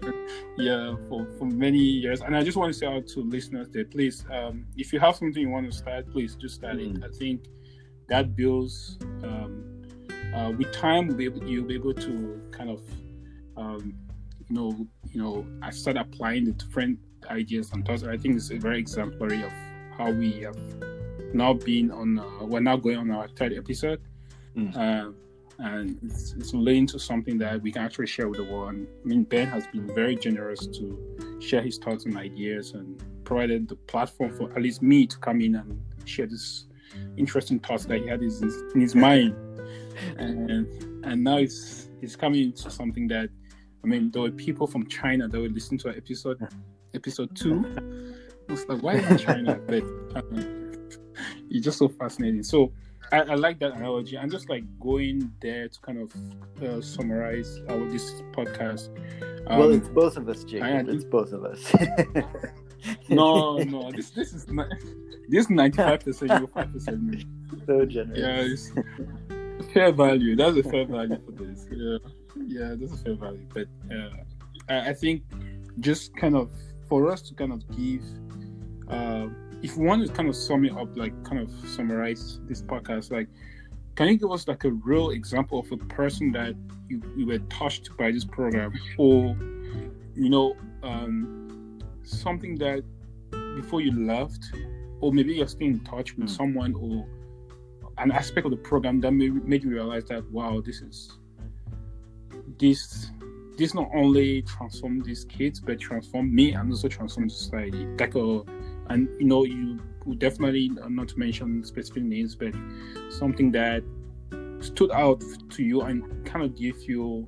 yeah for, for many years? And I just want to say out to listeners that please, um, if you have something you want to start, please just start mm. it. I think that builds um, uh, with time. You'll be, able, you'll be able to kind of um, you know you know I start applying the different ideas and thoughts. I think it's a very exemplary of how we have now been on. Uh, we're now going on our third episode. Mm. Uh, and it's, it's leading to something that we can actually share with the world. And, I mean, Ben has been very generous to share his thoughts and ideas and provided the platform for at least me to come in and share this interesting thoughts that he had in his, in his mind. And and now it's it's coming into something that I mean, there were people from China that were listening to our episode episode two. I was like, why in China? [LAUGHS] But um, it's just so fascinating. So I, I, like that analogy. I'm just like going there to kind of uh, summarize our this podcast. Um, well, it's both of us, Jacob. it's both of us. [LAUGHS] no, [LAUGHS] no, this this is not, this ninety five percent you, five percent me. So generous. Yeah, fair value. That's a fair value for this. Yeah, yeah, that's a fair value. But uh, I, I think just kind of for us to kind of give. Uh, if you want to kind of sum it up, like kind of summarize this podcast, like can you give us like a real example of a person that you, you were touched by this program or you know um, something that before you left or maybe you're still in touch with mm. someone or an aspect of the program that made, made you realize that wow this is this this not only transformed these kids but transformed me and also transformed society like a and you know you would definitely not to mention specific names but something that stood out to you and kind of give you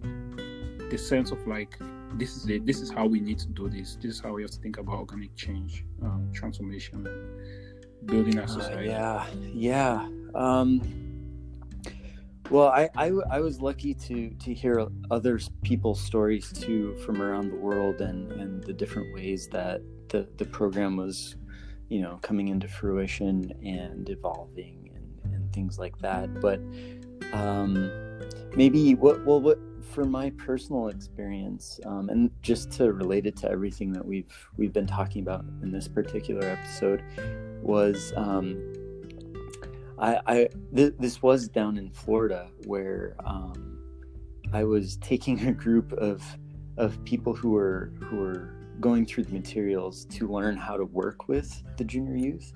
the sense of like this is it this is how we need to do this this is how we have to think about organic change um, transformation building our uh, society. uh, yeah yeah. Um, well I, I, I was lucky to to hear other people's stories too from around the world and and the different ways that the the program was you know coming into fruition and evolving and, and things like that. But um, maybe what well what for my personal experience um, and just to relate it to everything that we've we've been talking about in this particular episode was um, I, I th- this was down in Florida where um, I was taking a group of of people who were who were going through the materials to learn how to work with the junior youth.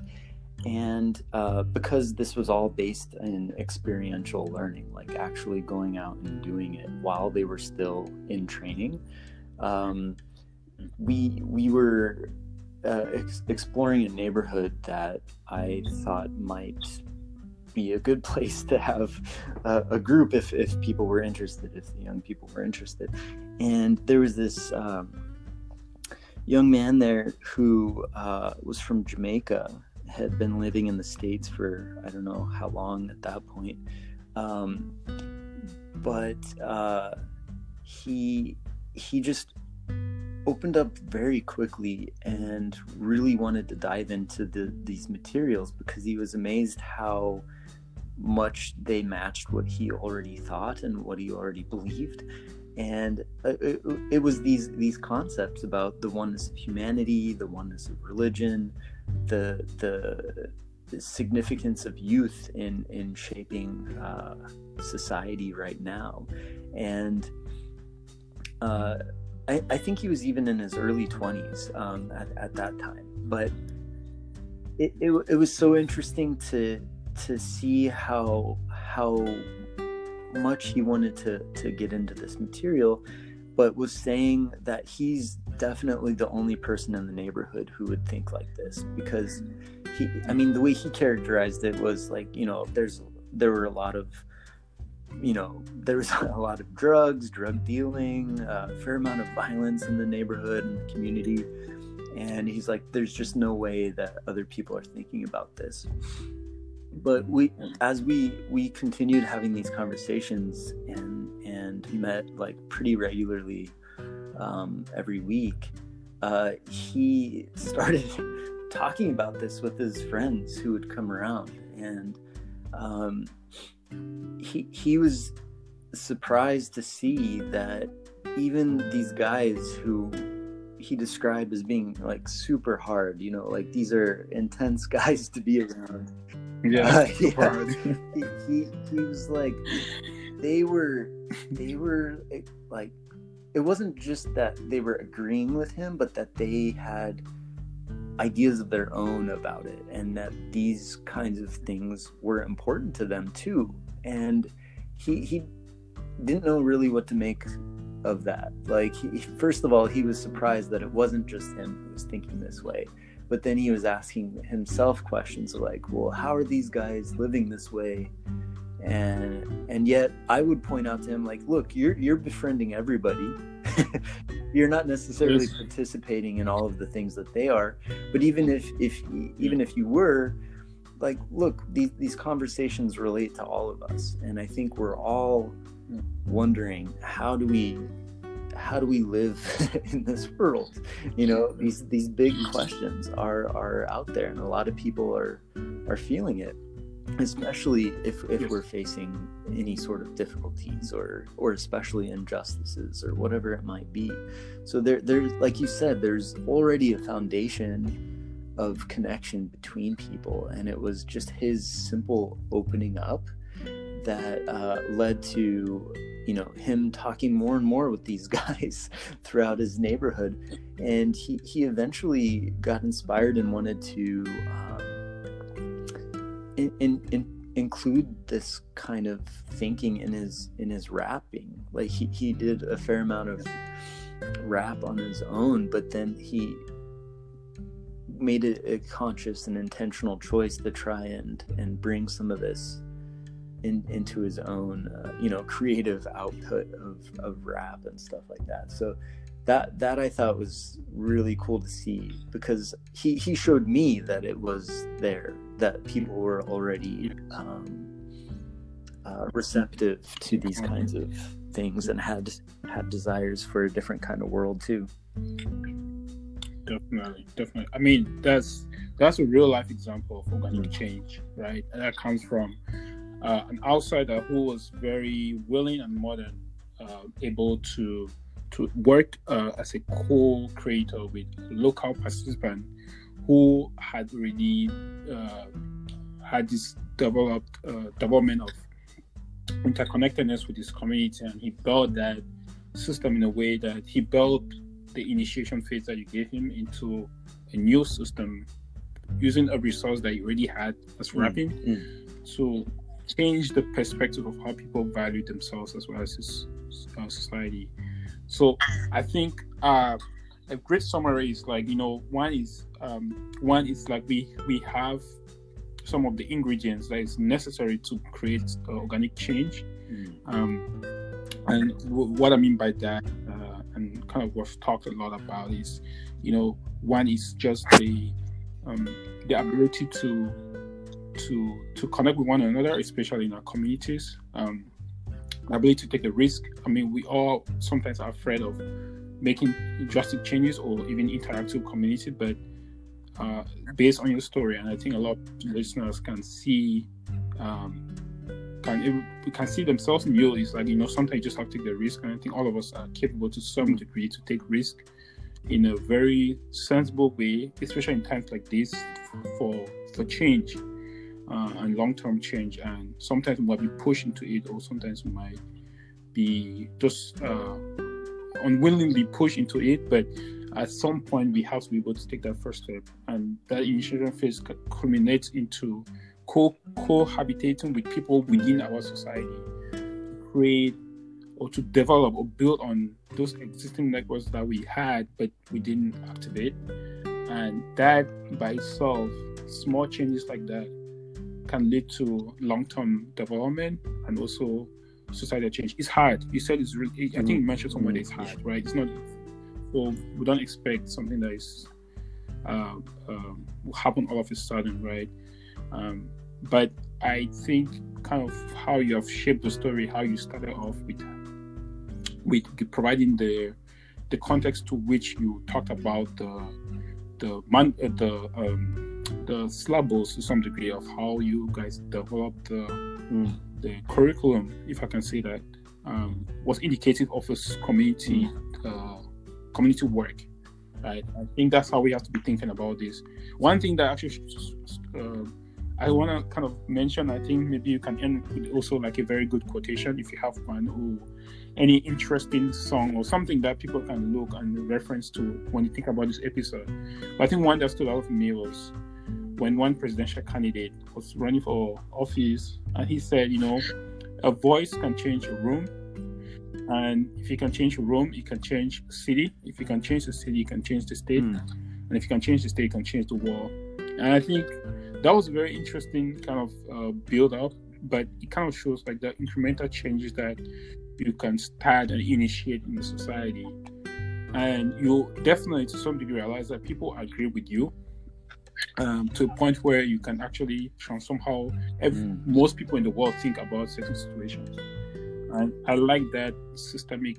And uh, because this was all based in experiential learning, like actually going out and doing it while they were still in training, um, we we were uh, ex- exploring a neighborhood that I thought might be a good [LAUGHS] place to have uh, a group if, if people were interested, if the young people were interested. And there was this um, young man there who uh, was from Jamaica, had been living in the States for I don't know how long at that point. Um, but uh, he he just opened up very quickly and really wanted to dive into the, these materials because he was amazed how much they matched what he already thought and what he already believed and uh, it, it, was these these concepts about the oneness of humanity, the oneness of religion, the the, the significance of youth in in shaping uh, society right now, and uh, I, I, think he was even in his early twenties um, at at that time, but. It, it, it was so interesting to to see how how much he wanted to to get into this material but was saying that he's definitely the only person in the neighborhood who would think like this because he i mean the way he characterized it was like you know there's there were a lot of you know there was [LAUGHS] a lot of drugs drug dealing a fair amount of violence in the neighborhood and the community. And he's like there's just no way that other people are thinking about this but we as we we continued having these conversations and and met like pretty regularly um, every week uh, he started [LAUGHS] talking about this with his friends who would come around. And um, he he was surprised to see that even these guys who he described as being like super hard you know like these are intense [LAUGHS] guys to be around yeah, uh, [LAUGHS] yeah. he, he, he was like they were they were like it wasn't just that they were agreeing with him but that they had ideas of their own about it and that these kinds of things were important to them too. And he he didn't know really what to make of that. Like he, first of all he was surprised that it wasn't just him who was thinking this way but then he was asking himself questions like well how are these guys living this way? And and yet i would point out to him like look you're you're befriending everybody. [LAUGHS] You're not necessarily yes. participating in all of the things that they are. But even if if even if you were like look these these conversations relate to all of us. And i think we're all wondering how do we how do we live [LAUGHS] in this world? You know these these big questions are are out there and a lot of people are are feeling it especially if, if we're facing any sort of difficulties or or especially injustices or whatever it might be. So there there's like you said there's already a foundation of connection between people and it was just his simple opening up that uh, led to you know him talking more and more with these [LAUGHS] guys throughout his neighborhood. And he, he eventually got inspired and wanted to um, in, in, in include this kind of thinking in his in his rapping. Like he, he did a fair amount of rap on his own but then he made it a conscious and intentional choice to try and and bring some of this in, into his own uh, you know creative output of, of rap and stuff like that so that that I thought was really cool to see because he he showed me that it was there that people were already um, uh, receptive to these kinds of things and had had desires for a different kind of world too. Definitely, definitely. I mean, that's that's a real life example of organic mm-hmm. change, right? And that comes from uh, an outsider who was very willing and more than uh, able to to work uh, as a co-creator with local participant who had already uh, had this developed uh, development of interconnectedness with his community, and he built that system in a way that he built the initiation phase that you gave him into a new system using a resource that he already had as mm, rapping mm. Change the perspective of how people value themselves as well as uh, society. So I think uh, a great summary is like you know one is um, one is like we we have some of the ingredients that is necessary to create uh, organic change. Mm. Um, and w- what I mean by that, uh, and kind of what we've talked a lot about is, you know, one is just the um, the ability to to to connect with one another, especially in our communities. Um, ability to take the risk. I mean, we all sometimes are afraid of making drastic changes or even interact with community, but uh, based on your story, and I think a lot of listeners can see um, can can see themselves in you. Is like you know sometimes you just have to take the risk, and I think all of us are capable to some degree to take risk in a very sensible way, especially in times like this for for change uh, and long-term change and sometimes we might be pushed into it or sometimes we might be just uh, unwillingly pushed into it but at some point we have to be able to take that first step. And that initiation phase culminates into co cohabitating with people within our society to create or to develop or build on those existing networks that we had but we didn't activate. And that by itself small changes like that can lead to long-term development and also societal change. It's hard. You said it's really. I think you mentioned somewhere that it's hard, right? It's not. So we don't expect something that is uh, um, will happen all of a sudden, right? Um, but I think kind of how you have shaped the story, how you started off with with providing the the context to which you talked about the the man uh, the um, the syllables to some degree of how you guys developed the mm. the curriculum, if I can say that, um, was indicative of a community mm. uh, community work. Right, I think that's how we have to be thinking about this. One thing that actually uh, I want to kind of mention, I think maybe you can end with also like a very good quotation if you have one, or any interesting song or something that people can look and reference to when you think about this episode. But I think one that stood out for me was when one presidential candidate was running for office and he said, you know, a voice can change a room. And if you can change a room, you can change a city. If you can change the city, you can change the state. Mm. And if you can change the state, you can change the world. And I think that was a very interesting kind of uh, build up, but it kind of shows like the incremental changes that you can start and initiate in the society. And you definitely, to some degree, realize that people agree with you um, to a point where you can actually transform how every, mm. most people in the world think about certain situations. And I like that systemic,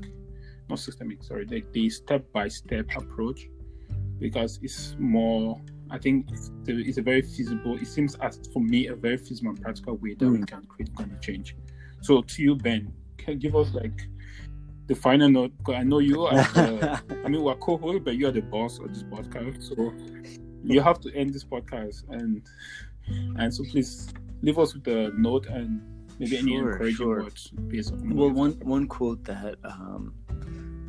not systemic, sorry, the step by step approach because it's more I think it's, it's, a very feasible. It seems as for me a very feasible and practical way that mm. we can create kind of change. So to you, Ben, can give us like the final note? Because I know you are. The, [LAUGHS] I mean, we're co-hosts, but you are the boss of this podcast. So you have to end this podcast, and and so please leave us with a note and maybe any encouraging sure. words based on. Well, one one quote that. Um,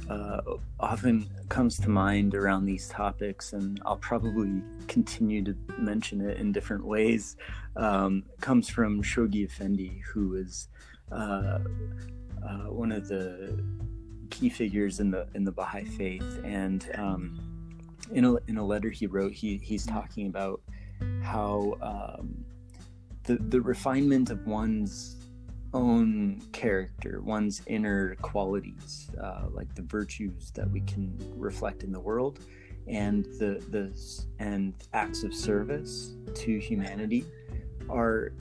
uh, often comes to mind around these topics, and I'll probably continue to mention it in different ways, um, comes from Shoghi Effendi, who is uh, uh, one of the key figures in the in the Baha'i faith, and um, in a in a letter he wrote, he he's talking about how um, the the refinement of one's own character, one's inner qualities, uh, like the virtues that we can reflect in the world, and the the and acts of service to humanity are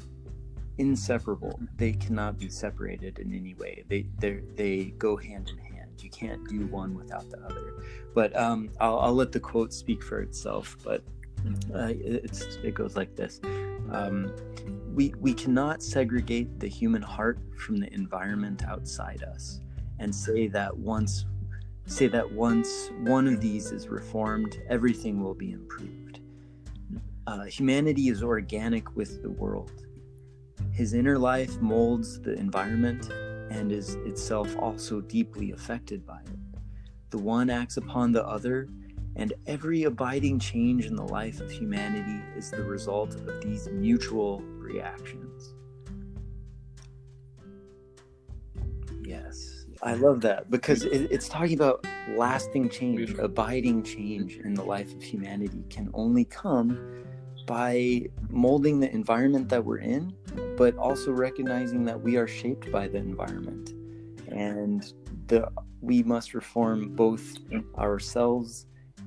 inseparable. They cannot be separated in any way. They they they go hand in hand. You can't do one without the other. But um, I'll, I'll let the quote speak for itself. But uh, it goes like this. Um, we, we cannot segregate the human heart from the environment outside us and say that once say that once one of these is reformed everything will be improved uh, humanity is organic with the world his inner life molds the environment and is itself also deeply affected by it the one acts upon the other and every abiding change in the life of humanity is the result of these mutual reactions. Yes, I love that because it, it's talking about lasting change, abiding change in the life of humanity can only come by molding the environment that we're in, but also recognizing that we are shaped by the environment. And the we must reform both ourselves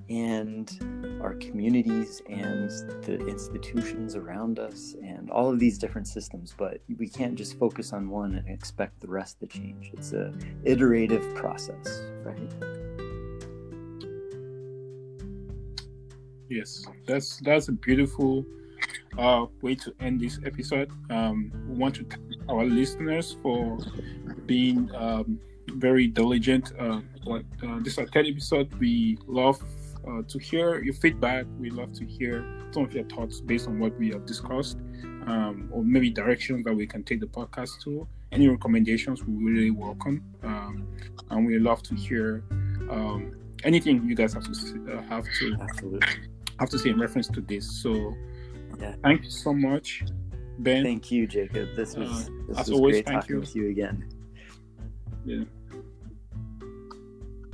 and our communities and the institutions around us and all of these different systems. But we can't just focus on one and expect the rest to change. It's a iterative process right yes that's that's a beautiful uh, way to end this episode um, we want to thank our listeners for being um, very diligent uh, uh, this is our third episode we love uh, to hear your feedback. We'd love to hear some of your thoughts based on what we have discussed, um, or maybe directions that we can take the podcast to. Any recommendations we really welcome, um, and we love to hear um, anything you guys have to uh, have to Absolutely. Have to say in reference to this. So, yeah. thank you so much, Ben. Thank you, Jacob. This was uh, this as was always. Great thank talking you. with you again. Yeah.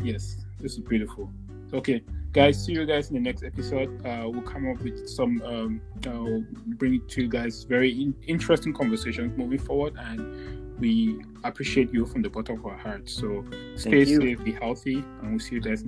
Yes, this is beautiful. Okay, guys see you guys in the next episode uh, we'll come up with some um, uh, bring to you guys very in- interesting conversations moving forward and we appreciate you from the bottom of our hearts so stay safe be healthy and we'll see you guys